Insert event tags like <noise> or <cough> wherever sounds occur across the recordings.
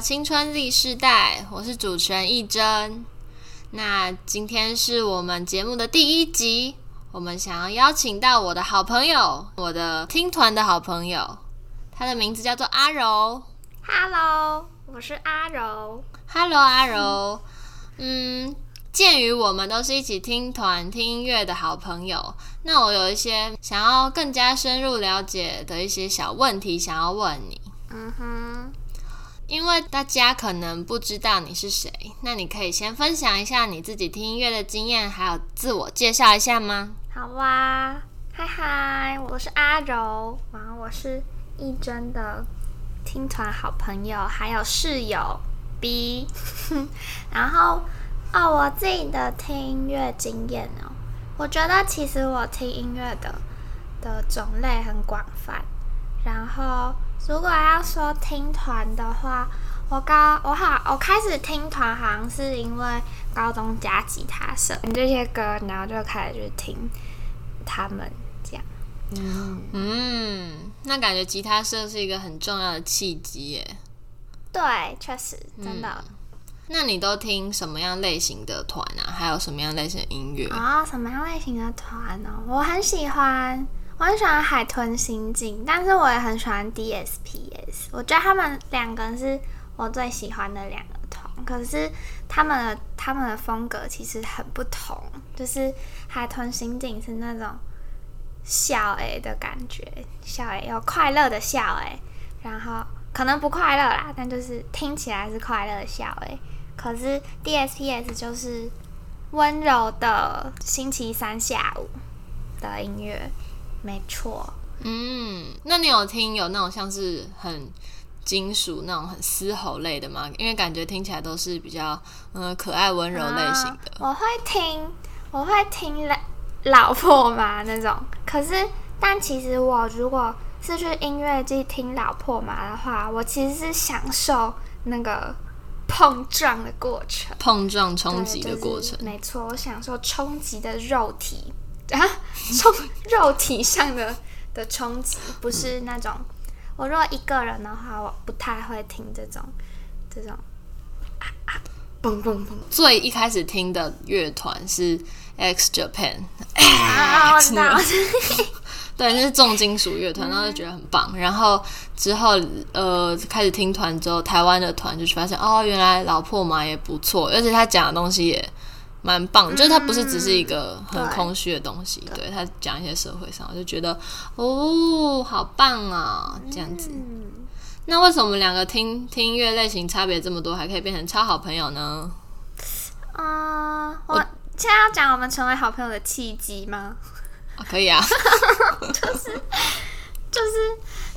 青春力世代，我是主持人易真。那今天是我们节目的第一集，我们想要邀请到我的好朋友，我的听团的好朋友，他的名字叫做阿柔。Hello，我是阿柔。Hello，阿柔。嗯，鉴于我们都是一起听团、听音乐的好朋友，那我有一些想要更加深入了解的一些小问题想要问你。嗯哼，因为大家可能不知道你是谁，那你可以先分享一下你自己听音乐的经验，还有自我介绍一下吗？好哇，嗨嗨，我是阿柔，然后我是一真的听团好朋友，还有室友 B。<laughs> 然后哦，我自己的听音乐经验哦，我觉得其实我听音乐的的种类很广泛。然后如果要说听团的话，我高我好我开始听团好像是因为高中加吉他社这些歌，然后就开始去听他们这样。嗯，那感觉吉他社是一个很重要的契机耶。对，确实真的。那你都听什么样类型的团啊？还有什么样类型的音乐？啊、什么样类型的团呢？我很喜欢，我很喜欢海豚刑警，但是我也很喜欢 DSPS。我觉得他们两个是我最喜欢的两个团，可是他们的他们的风格其实很不同。就是海豚刑警是那种笑诶的感觉，笑诶有快乐的笑诶然后可能不快乐啦，但就是听起来是快乐的笑诶。可是 DSPS 就是温柔的星期三下午的音乐，没错。嗯，那你有听有那种像是很金属那种很嘶吼类的吗？因为感觉听起来都是比较嗯、呃可爱温柔类型的。啊我会听，我会听老老婆嘛那种。可是，但其实我如果是去音乐季听老婆嘛的话，我其实是享受那个碰撞的过程。碰撞冲击的过程，没错，我享受冲击的肉体啊，冲 <laughs> 肉体上的的冲击，不是那种。我如果一个人的话，我不太会听这种这种啊啊嘣嘣嘣最一开始听的乐团是 X Japan，<laughs> 啊！我知道，<laughs> 对，那是重金属乐团，然后就觉得很棒。然后之后呃开始听团之后，台湾的团就发现哦，原来老破马也不错，而且他讲的东西也蛮棒，就是他不是只是一个很空虚的东西，对他讲一些社会上，我就觉得哦，好棒啊，这样子。嗯，那为什么我们两个听听音乐类型差别这么多，还可以变成超好朋友呢？啊，我现在要讲我们成为好朋友的契机吗？啊可以啊，<laughs> 就是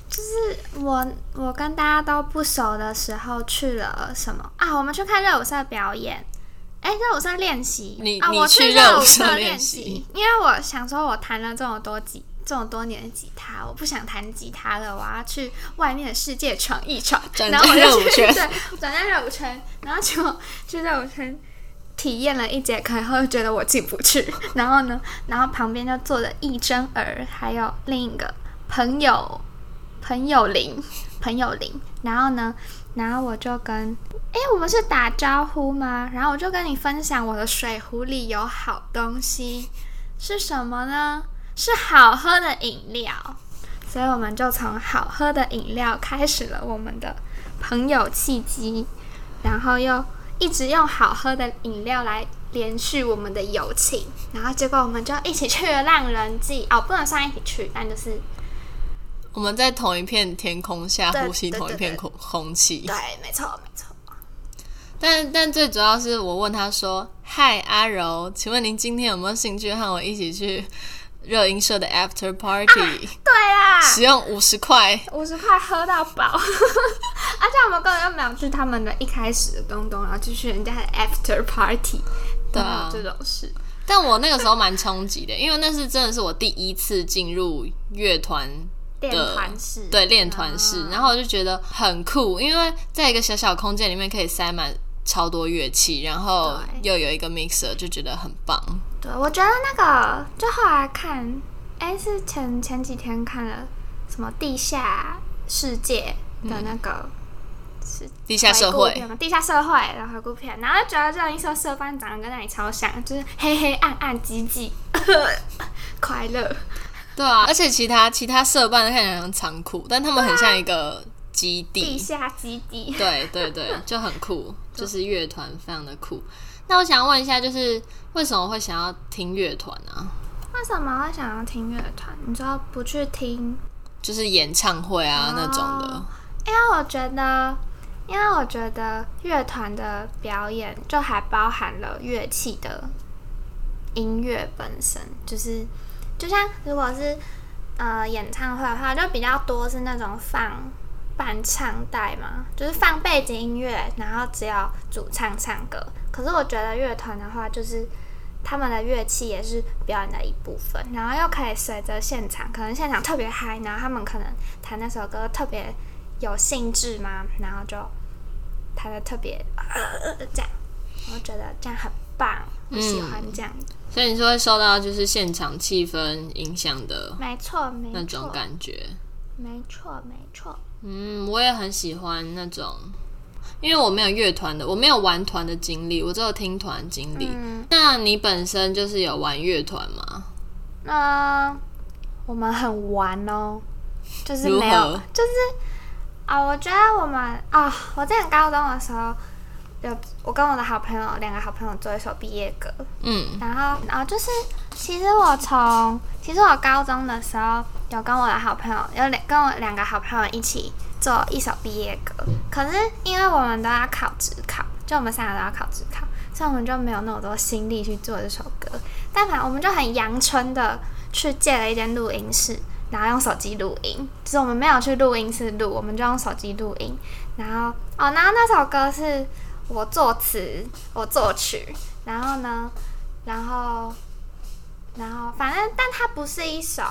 就是我我跟大家都不熟的时候去了什么啊？我们去看热舞社表演。哎，热舞社练习，啊，你啊我去热热舞社社练练习因为我想说，我弹了这么多吉这么多年的吉他，我不想弹吉他了，我要去外面的世界闯一闯。转然后我就去舞圈对，转战热舞圈，然后就去热舞圈体验了一节课以后，又觉得我进不去。然后呢，然后旁边就坐着一真儿，还有另一个朋友朋友林朋友林。然后呢，然后我就跟诶，我们是打招呼吗？然后我就跟你分享我的水壶里有好东西是什么呢？是好喝的饮料。所以我们就从好喝的饮料开始了我们的朋友契机，然后又一直用好喝的饮料来延续我们的友情，然后结果我们就一起去了浪人记哦，不能算一起去，但就是我们在同一片天空下呼吸同一片空空气。对，没错没错。但但最主要是我问他说：“嗨，阿柔，请问您今天有没有兴趣和我一起去热音社的 after party，<laughs> 对啦，使用五十块？五十块喝到饱，<laughs> 而且我们根本就没有去他们的一开始的东东，然后就去人家的 after party，对啊这种事。但我那个时候蛮冲击的，因为那是真的是我第一次进入乐团练的团式，对练团式，啊。然后我就觉得很酷，因为在一个小小空间里面可以塞满超多乐器，然后又有一个 mixer，就觉得很棒。对，我觉得那个就后来看，哎，是前前几天看了什么地下世界的那个是地下社会。地下社会的回顾片，然后就觉得这一社社班长得跟那里超像，就是黑黑暗暗积极，<laughs> 快乐。对啊，而且其他其他社办看起来像仓库，但他们很像一个基地地。下基地。对对对，就很酷，<laughs> 就是乐团非常的酷。那我想问一下，就是为什么会想要听乐团呢？为什么会想要听乐团？你知道不去听？就是演唱会啊、那种的哦。因为我觉得，因为我觉得乐团的表演就还包含了乐器的音乐本身，就是就像如果是呃演唱会的话，就比较多是那种放伴唱带嘛，就是放背景音乐，然后只有主唱唱歌。可是我觉得乐团的话，就是他们的乐器也是表演的一部分，然后又可以随着现场，可能现场特别嗨，然后他们可能弹那首歌特别有兴致嘛，然后就弹的特别呃这样，我觉得这样很棒，我喜欢这样。所以你是会受到就是现场气氛影响的没错，没错，那种感觉。没错，没错。嗯，我也很喜欢那种，因为我没有乐团的，我没有玩团的经历，我只有听团经历。嗯，那你本身就是有玩乐团吗？那我们很玩哦，就是没有，就是啊、我觉得我们啊、我之前高中的时候，有我跟我的好朋友两个好朋友做一首毕业歌，嗯然后然后就是其实我从其实我高中的时候有跟我的好朋友有两跟我两个好朋友一起做一首毕业歌，可是因为我们都要考职考，就我们三个都要考职考，所以我们就没有那么多心力去做这首歌。但反正我们就很阳春的去借了一间录音室，然后用手机录音，就是我们没有去录音室录，我们就用手机录音。然后哦，然后那首歌是我作词，我作曲，然后呢，然后然后反正，但它不是一首。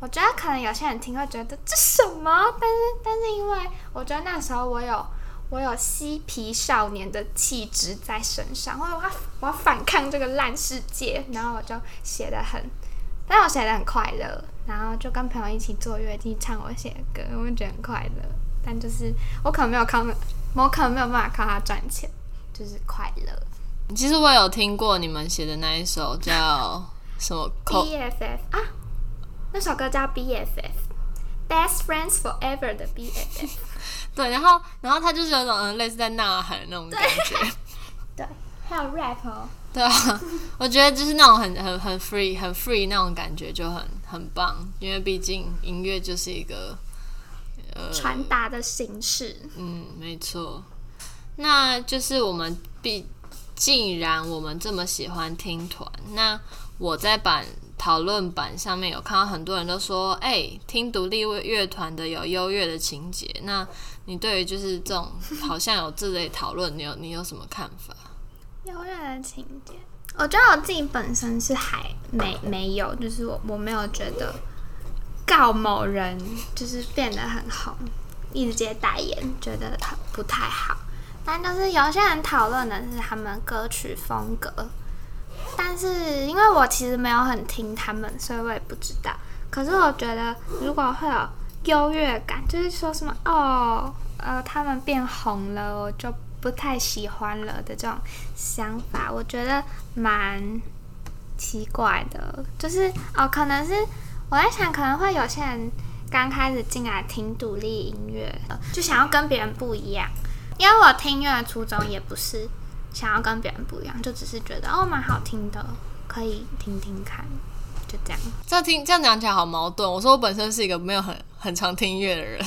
我觉得可能有些人听会觉得这什么，但是但是因为我觉得那时候我有我有嬉皮少年的气质在身上，我我要我要反抗这个烂世界，然后我就写的很，但我写的很快乐，然后就跟朋友一起坐乐器唱我写的歌，我就觉得很快乐。但就是我可能没有靠，我可能没有办法靠它赚钱，就是快乐。其实我有听过你们写的那一首叫什么 BFF 啊，那首歌叫 BFF，Best Friends Forever 的 BFF。<laughs> 对，然后然后它就是有种嗯类似在呐喊的那种感觉。对，还有 rap 哦。对啊，我觉得就是那种很很很 free 很 free 那种感觉就很很棒，因为毕竟音乐就是一个呃传达的形式。嗯，没错。那就是我们必既然我们这么喜欢听团，那我在版讨论版上面有看到很多人都说，哎、听独立乐乐团的有优越的情节。那你对于就是这种好像有这类讨论，你有你有什么看法？优越的情节，我觉得我自己本身是还没没有，就是我我没有觉得告某人就是变得很红，一直接代言，觉得很不太好。但就是有些人讨论的是他们歌曲风格，但是因为我其实没有很听他们，所以我也不知道。可是我觉得如果会有优越感，就是说什么哦，呃，他们变红了，我就不太喜欢了的这种想法，我觉得蛮奇怪的。就是哦，可能是我在想，可能会有些人刚开始进来听独立音乐，就想要跟别人不一样。因为我听音乐的初衷也不是想要跟别人不一样，就只是觉得哦蛮好听的，可以听听看，就这样。这样听这样讲起来好矛盾。我说我本身是一个没有很很常听音乐的人，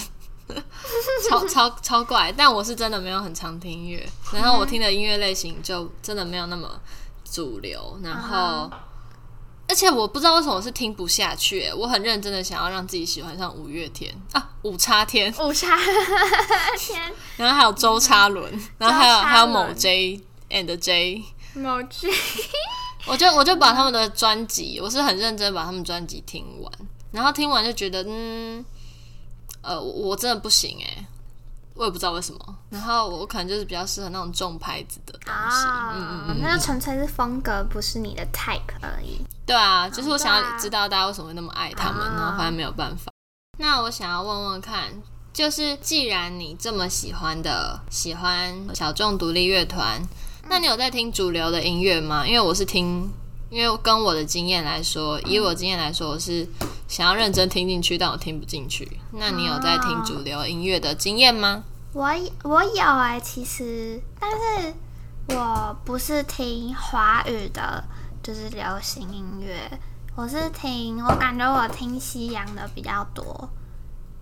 超 <laughs> 超超怪。但我是真的没有很常听音乐，然后我听的音乐类型就真的没有那么主流。然后，啊而且我不知道为什么是听不下去、欸我很认真的想要让自己喜欢上五月天啊，五叉天，五叉天 <laughs> 然后还有周叉伦，然后还有还有某 J and J。某 J，，<laughs> 我就我就把他们的专辑，我是很认真把他们专辑听完，然后听完就觉得，嗯，呃，我我真的不行诶，我也不知道为什么。然后我可能就是比较适合那种重拍子的东西，嗯嗯，，那就纯粹是风格，不是你的 type 而已。对啊，就是我想要知道大家为什么会那么爱他们，啊然后发现没有办法。那我想要问问看，就是既然你这么喜欢的喜欢小众独立乐团，那你有在听主流的音乐吗？因为我是听，因为跟我的经验来说，以我经验来说，我是想要认真听进去，但我听不进去。那你有在听主流音乐的经验吗？我我有哎、其实，但是我不是听华语的，就是流行音乐，我是听，我感觉我听西洋的比较多。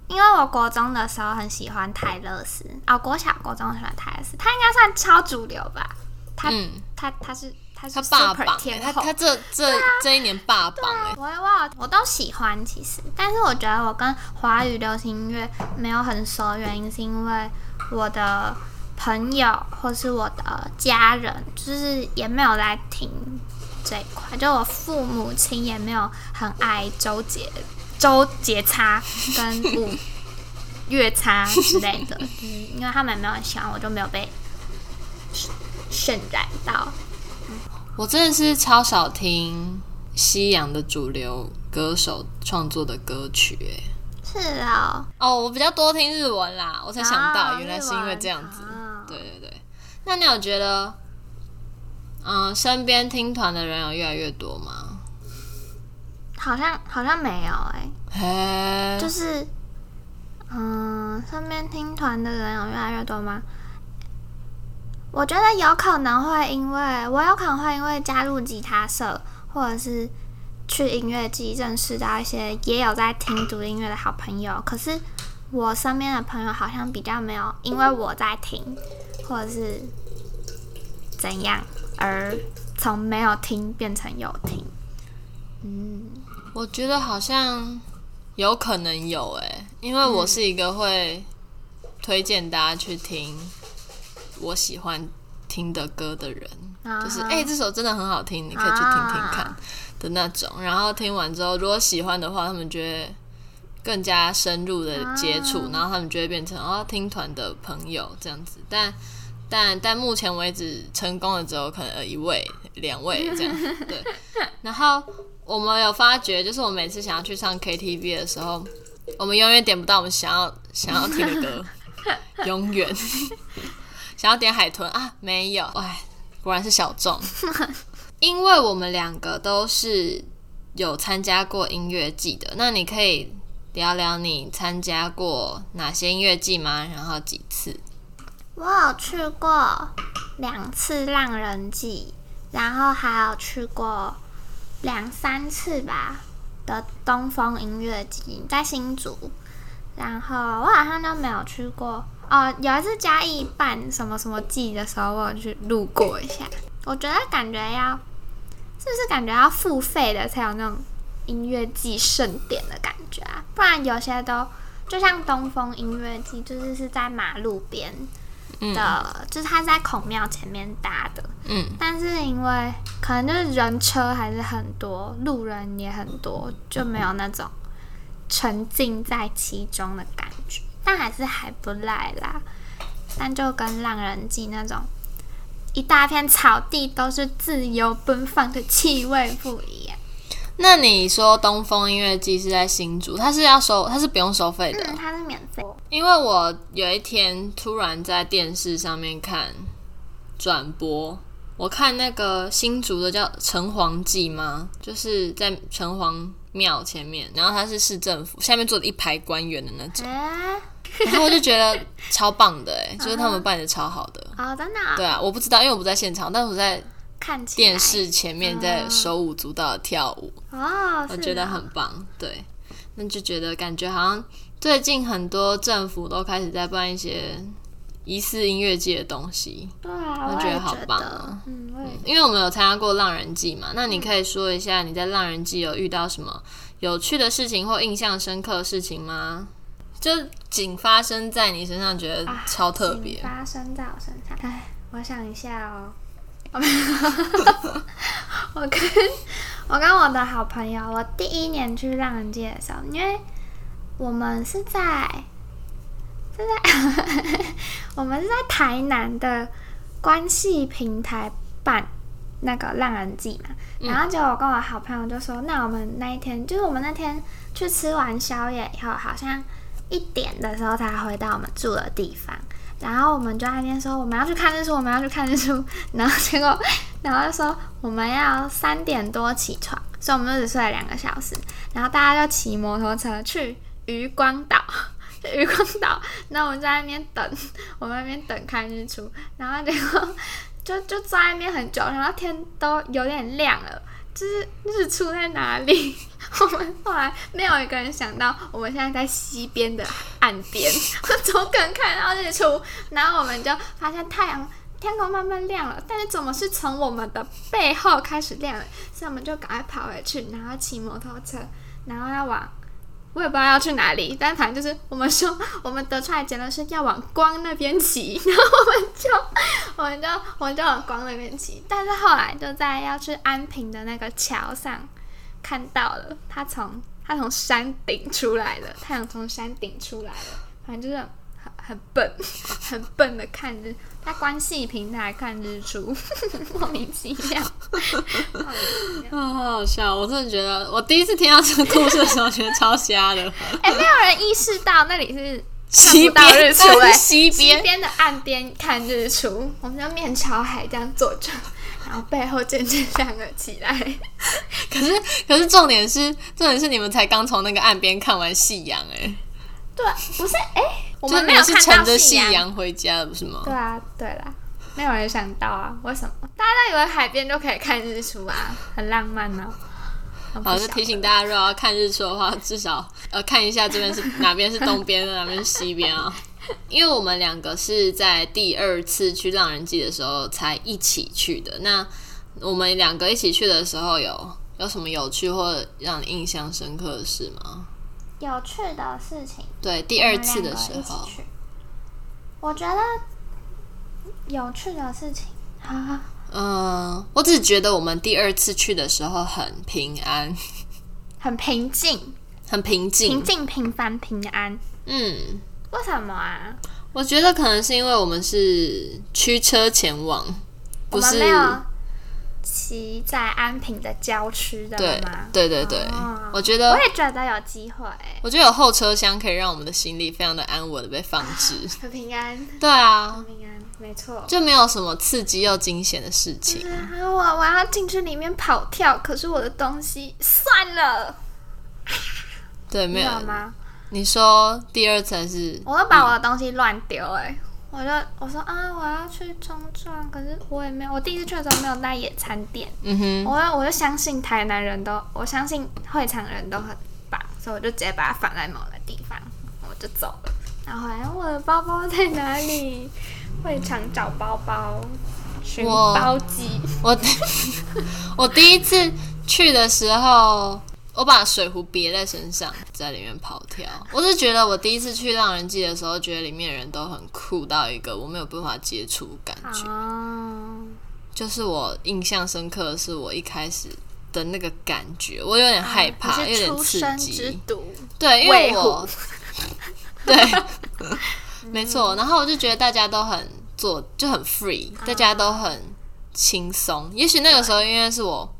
因为我国中的时候很喜欢泰勒斯，哦，国小、国中喜欢泰勒斯，他应该算超主流吧？他、嗯，他他是他是 super 榜、欸，天后，他他这这、这一年霸榜哎、我我我都喜欢，其实，但是我觉得我跟华语流行音乐没有很熟，原因是因为我的朋友或是我的家人，就是也没有在听这一块，就我父母亲也没有很爱周杰、周杰差跟五月差之类的，就是因为他们没有很喜欢，我就没有被渲染到。我真的是超少听西洋的主流歌手创作的歌曲哎、是哦，哦，我比较多听日文啦，我才想到哦原来是因为这样子。哦对对对，那你有觉得，嗯、身边听团的人有越来越多吗？好像好像没有哎、嘿，就是，嗯，身边听团的人有越来越多吗？我觉得有可能会因为我有可能会因为加入吉他社，或者是去音乐季认识到一些也有在听独立音乐的好朋友。可是我身边的朋友好像比较没有因为我在听，或者是怎样而从没有听变成有听。嗯，我觉得好像有可能有诶、因为我是一个会推荐大家去听我喜欢听的歌的人，就是啊哎、这首真的很好听，你可以去听听看啊的那种。然后听完之后，如果喜欢的话，他们觉得更加深入的接触，啊然后他们就会变成哦听团的朋友这样子。但但但目前为止，成功的只有可能一位、两位这样。对，然后我们有发觉，就是我每次想要去唱 KTV 的时候，我们永远点不到我们想要想要听的歌，永远 <laughs> 想要点海豚啊，没有，哎，果然是小众。<laughs> 因为我们两个都是有参加过音乐季的，那你可以聊聊你参加过哪些音乐季吗？然后几次？我有去过两次浪人季，然后还有去过两三次吧的东风音乐季，在新竹。然后我好像都没有去过哦，有一次嘉义办什么什么季的时候，我有去路过一下。我觉得感觉要，是不是感觉要付费的才有那种音乐季盛典的感觉啊？不然有些都就像东风音乐季，就是是在马路边。的，就是他在孔庙前面搭的，嗯，但是因为可能就是人车还是很多，路人也很多，就没有那种沉浸在其中的感觉，但还是还不赖啦。但就跟浪人记那种一大片草地都是自由奔放的气味不一样。那你说东风音乐季是在新竹，它是要收，它是不用收费的。嗯，它是免费。因为我有一天突然在电视上面看转播，我看那个新竹的叫城隍祭吗？就是在城隍庙前面，然后它是市政府下面坐的一排官员的那种，哎、然后我就觉得超棒的哎，<laughs> 就是他们办的超好的。哦，真的哦、对啊，我不知道，因为我不在现场，但是我在看起电视前面在手舞足蹈的跳舞，哦，我觉得很棒。对，那就觉得感觉好像最近很多政府都开始在办一些疑似音乐季的东西，对啊，我觉得好棒得哦嗯，因为我们有参加过浪人季嘛，那你可以说一下你在浪人季有遇到什么有趣的事情或印象深刻的事情吗？就仅发生在你身上，觉得啊超特请别。发生在我身上。哎，我想一下哦。<laughs> 我跟 <laughs> 我跟我的好朋友，我第一年去浪人街的时候，因为我们是在是在 <laughs> 我们是在台南的关系平台办那个浪人季嘛，然后结果我跟我好朋友就说，那我们那一天就是我们那天去吃完宵夜以后，好像一点的时候才回到我们住的地方。然后我们就在那边说我们要去看日出，我们要去看日出。<laughs> 然后结果，然后就说我们要三点多起床，所以我们就只睡了两个小时。然后大家就骑摩托车去渔光岛，去 <laughs> 渔光岛。那我们在那边等，我们那边等看日出。然后结果就就坐在那边很久，然后天都有点亮了，就是日出在哪里？<laughs> 我们后来没有一个人想到，我们现在在西边的岸边，<laughs> 我怎么可能看到日出？然后我们就发现太阳天空慢慢亮了，但是怎么是从我们的背后开始亮了？所以我们就赶快跑回去，然后骑摩托车，然后要往我也不知道要去哪里，但反正就是我们说我们得出来结论是要往光那边骑，<laughs> 然后我们就我们就我们就往光那边骑，但是后来就在要去安平的那个桥上。看到了，他从他从山顶出来了，太阳从山顶出来了，反正就是很很笨，很笨的看日，他关系平台看日出，<laughs> 莫名其妙，啊，<laughs> 好好笑！我真的觉得，我第一次听到这个故事的时候，觉得超瞎的。<laughs> 哎，没有人意识到那里是西边日出，哎，西边边的岸边看日出，我们就面朝海这样坐着。然后背后渐渐亮了起来，可是可是重点是重点是你们才刚从那个岸边看完夕阳哎，对，不是哎，<laughs> 我们没有是乘着夕阳回家的不是吗？对啊，对啦，没有人想到啊，为什么？大家都以为海边就可以看日出啊，很浪漫呢。好，就提醒大家，如果要看日出的话，至少呃看一下这边是哪边是东边，<laughs> 哪边是西边啊。因为我们两个是在第二次去浪人记的时候才一起去的。那我们两个一起去的时候，有有什么有趣或让你印象深刻的事吗？有趣的事情，对，第二次的时候，我觉得有趣的事情啊，嗯，我只觉得我们第二次去的时候很平安，<laughs> 很平静，很平静，平静、平凡、平安，嗯。为什么啊？我觉得可能是因为我们是驱车前往，不是骑在安平的郊区的吗？对对对，我觉得我也觉得有机会。我觉得有后车厢可以让我们的行李非常的安稳的被放置，<laughs> 很平安。对啊，平安，没错，就没有什么刺激又惊险的事情。我我要进去里面跑跳，可是我的东西算了。对，没有吗？你说第二层是，我会把我的东西乱丢哎，我就我说啊，我要去冲撞，可是我也没有，我第一次去的时候没有带野餐垫，嗯哼，我我就相信台南人都，我相信会场人都很棒，所以我就直接把它放在某个地方，我就走了。然后我的包包在哪里？会场找包包，寻包机。我 <laughs> 我第一次去的时候。我把水壶别在身上，在里面跑跳。我是觉得我第一次去浪人记的时候，觉得里面人都很酷到一个我没有办法接触感觉。就是我印象深刻的是我一开始的那个感觉，我有点害怕，有点刺激。对，因为我 <laughs> 对，<laughs> 没错。然后我就觉得大家都很做，就很 free，大家都很轻松。也许那个时候，因为是我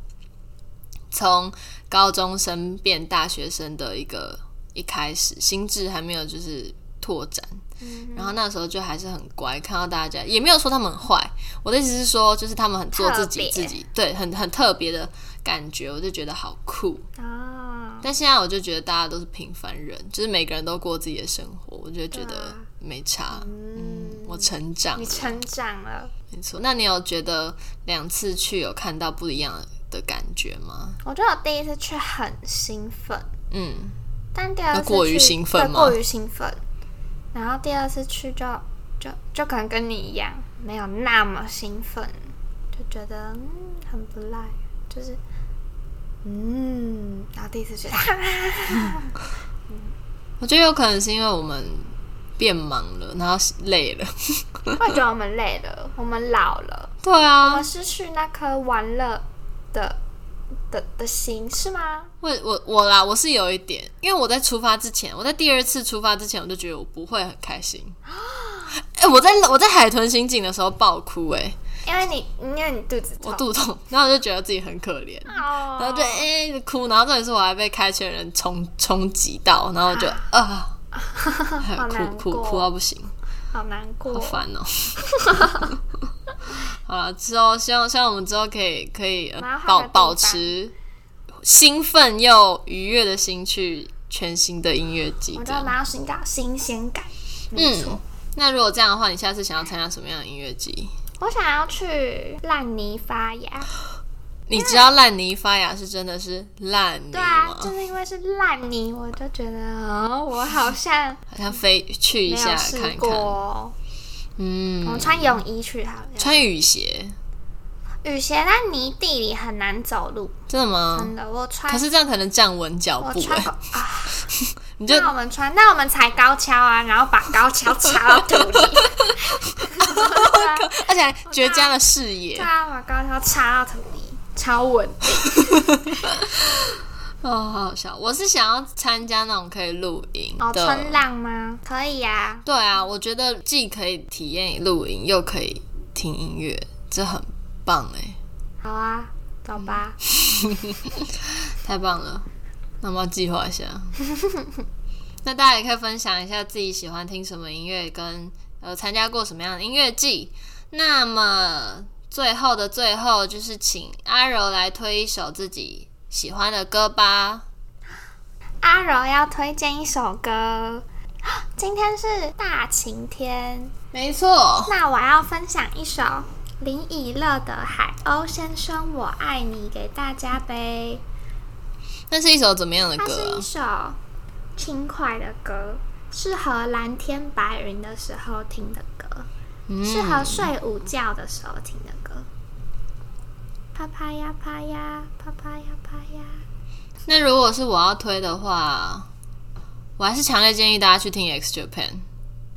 从。高中生变大学生的一个一开始，心智还没有就是拓展，然后那时候就还是很乖，看到大家也没有说他们很坏。我的意思是说，就是他们很做自己，自己对很很特别的感觉，我就觉得好酷啊。但现在我就觉得大家都是平凡人，就是每个人都过自己的生活，我就觉得没差。嗯，我成长，你成长了，没错。那你有觉得两次去有看到不一样的？的感觉吗？我觉得我第一次去很兴奋，嗯，但第二次过于兴奋吗？过于兴奋，然后第二次去就就就可能跟你一样，没有那么兴奋，就觉得嗯很不赖，就是嗯，然后第一次去，<laughs> 我觉得有可能是因为我们变忙了，然后累了，我觉得我们累了，我们老了，<laughs> 对啊，我们失去那颗玩乐。的的的心是吗？我我我啦，我是有一点，因为我在出发之前，我在第二次出发之前，我就觉得我不会很开心。哎，我在我在海豚刑警的时候爆哭，哎，因为你因为你肚子我肚痛，然后我就觉得自己很可怜，然后就哎哭，然后这里是我还被开车人冲冲击到，然后就啊 <laughs> 哭哭哭到不行，好难过好。烦哦。<laughs> 好 <laughs> <laughs> 了，之后希望希望我们之后可以可以、保保持兴奋又愉悦的心去全新的音乐季我。就这样蛮要寻找新鲜感，没错。嗯，那如果这样的话，你下次想要参加什么样的音乐季？我想要去烂泥发芽，你知道烂泥发芽是真的是烂泥对啊，吗？就是因为是烂泥，我就觉得哦，我好像好像飞去一下看过看。。嗯，我穿泳衣去好了，穿雨鞋，雨鞋在泥地里很难走路，真的吗？真的。我穿，可是这样才能站稳脚步哎、我穿过啊，<laughs> 你就那我们穿，那我们踩高跷啊，然后把高跷插到土里。<laughs> 而且还绝佳的视野对啊，把高跷插到土里，超稳定。<laughs> 哦，好好笑。我是想要参加那种可以露营哦，的。春浪吗？可以呀、对啊，我觉得既可以体验露营，又可以听音乐，这很棒哎，好啊，走吧。<laughs> 太棒了！那我们要计划一下。<laughs> 那大家也可以分享一下自己喜欢听什么音乐，跟呃参加过什么样的音乐季。那么最后的最后，就是请阿柔来推一首自己喜欢的歌吧。阿柔要推荐一首歌，今天是大晴天，没错，那我要分享一首林以乐的《海鸥先生我爱你》给大家呗。那是一首怎么样的歌是？一首轻快的歌，适合蓝天白云的时候听的歌，嗯适合睡午觉的时候听的歌。啪啪呀啪呀，啪啪呀啪呀。那如果是我要推的话，我还是强烈建议大家去听 X Japan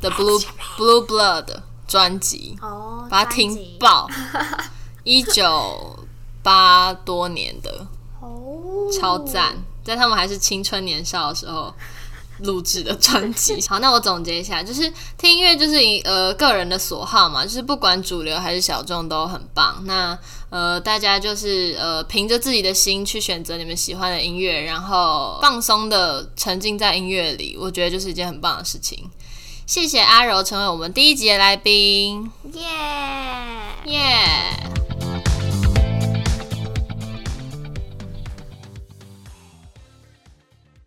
的 Blue Blue Blood 专辑，哦，把它听爆。<laughs> 一九八多年的，哦，超赞，在他们还是青春年少的时候录制的专辑。<laughs> 好，那我总结一下，就是听音乐就是一呃个人的所好嘛，就是不管主流还是小众都很棒。那呃大家就是呃凭着自己的心去选择你们喜欢的音乐，然后放松的沉浸在音乐里，我觉得就是一件很棒的事情。谢谢阿柔成为我们第一集的来宾，耶！耶、